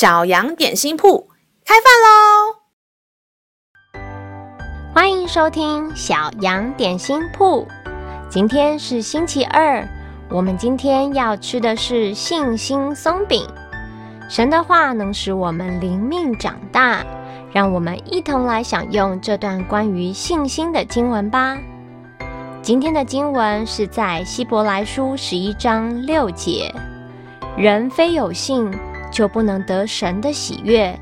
小羊点心铺开饭喽！欢迎收听小羊点心铺。今天是星期二，我们今天要吃的是信心松饼。神的话能使我们灵命长大，让我们一同来享用这段关于信心的经文吧。今天的经文是在希伯来书十一章六节：人非有信，就不能得神的喜悦，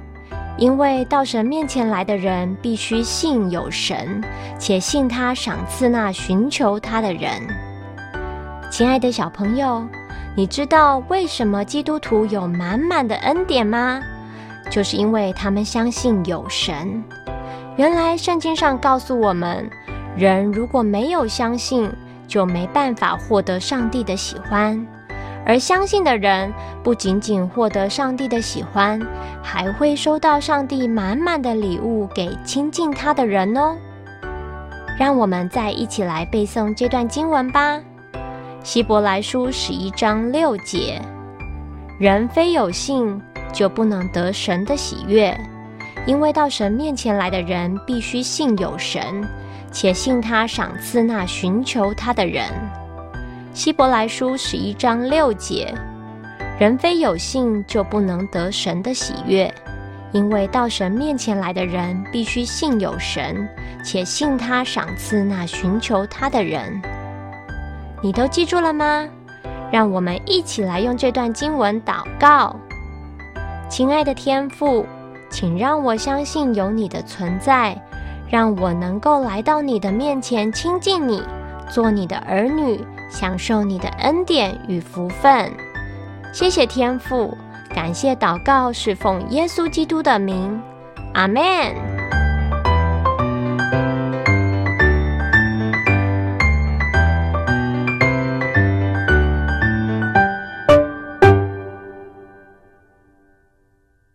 因为到神面前来的人必须信有神，且信他赏赐那寻求他的人。亲爱的小朋友，你知道为什么基督徒有满满的恩典吗？就是因为他们相信有神。原来圣经上告诉我们，人如果没有相信，就没办法获得上帝的喜欢。而相信的人不仅仅获得上帝的喜欢，还会收到上帝满满的礼物给亲近他的人哦。让我们再一起来背诵这段经文吧，《希伯来书》十一章六节：人非有信，就不能得神的喜悦，因为到神面前来的人必须信有神，且信他赏赐那寻求他的人。希伯来书十一章六节：人非有信，就不能得神的喜悦，因为到神面前来的人必须信有神，且信他赏赐那寻求他的人。你都记住了吗？让我们一起来用这段经文祷告。亲爱的天父，请让我相信有你的存在，让我能够来到你的面前亲近你，做你的儿女。享受你的恩典与福分，谢谢天父，感谢祷告是奉耶稣基督的名，阿门。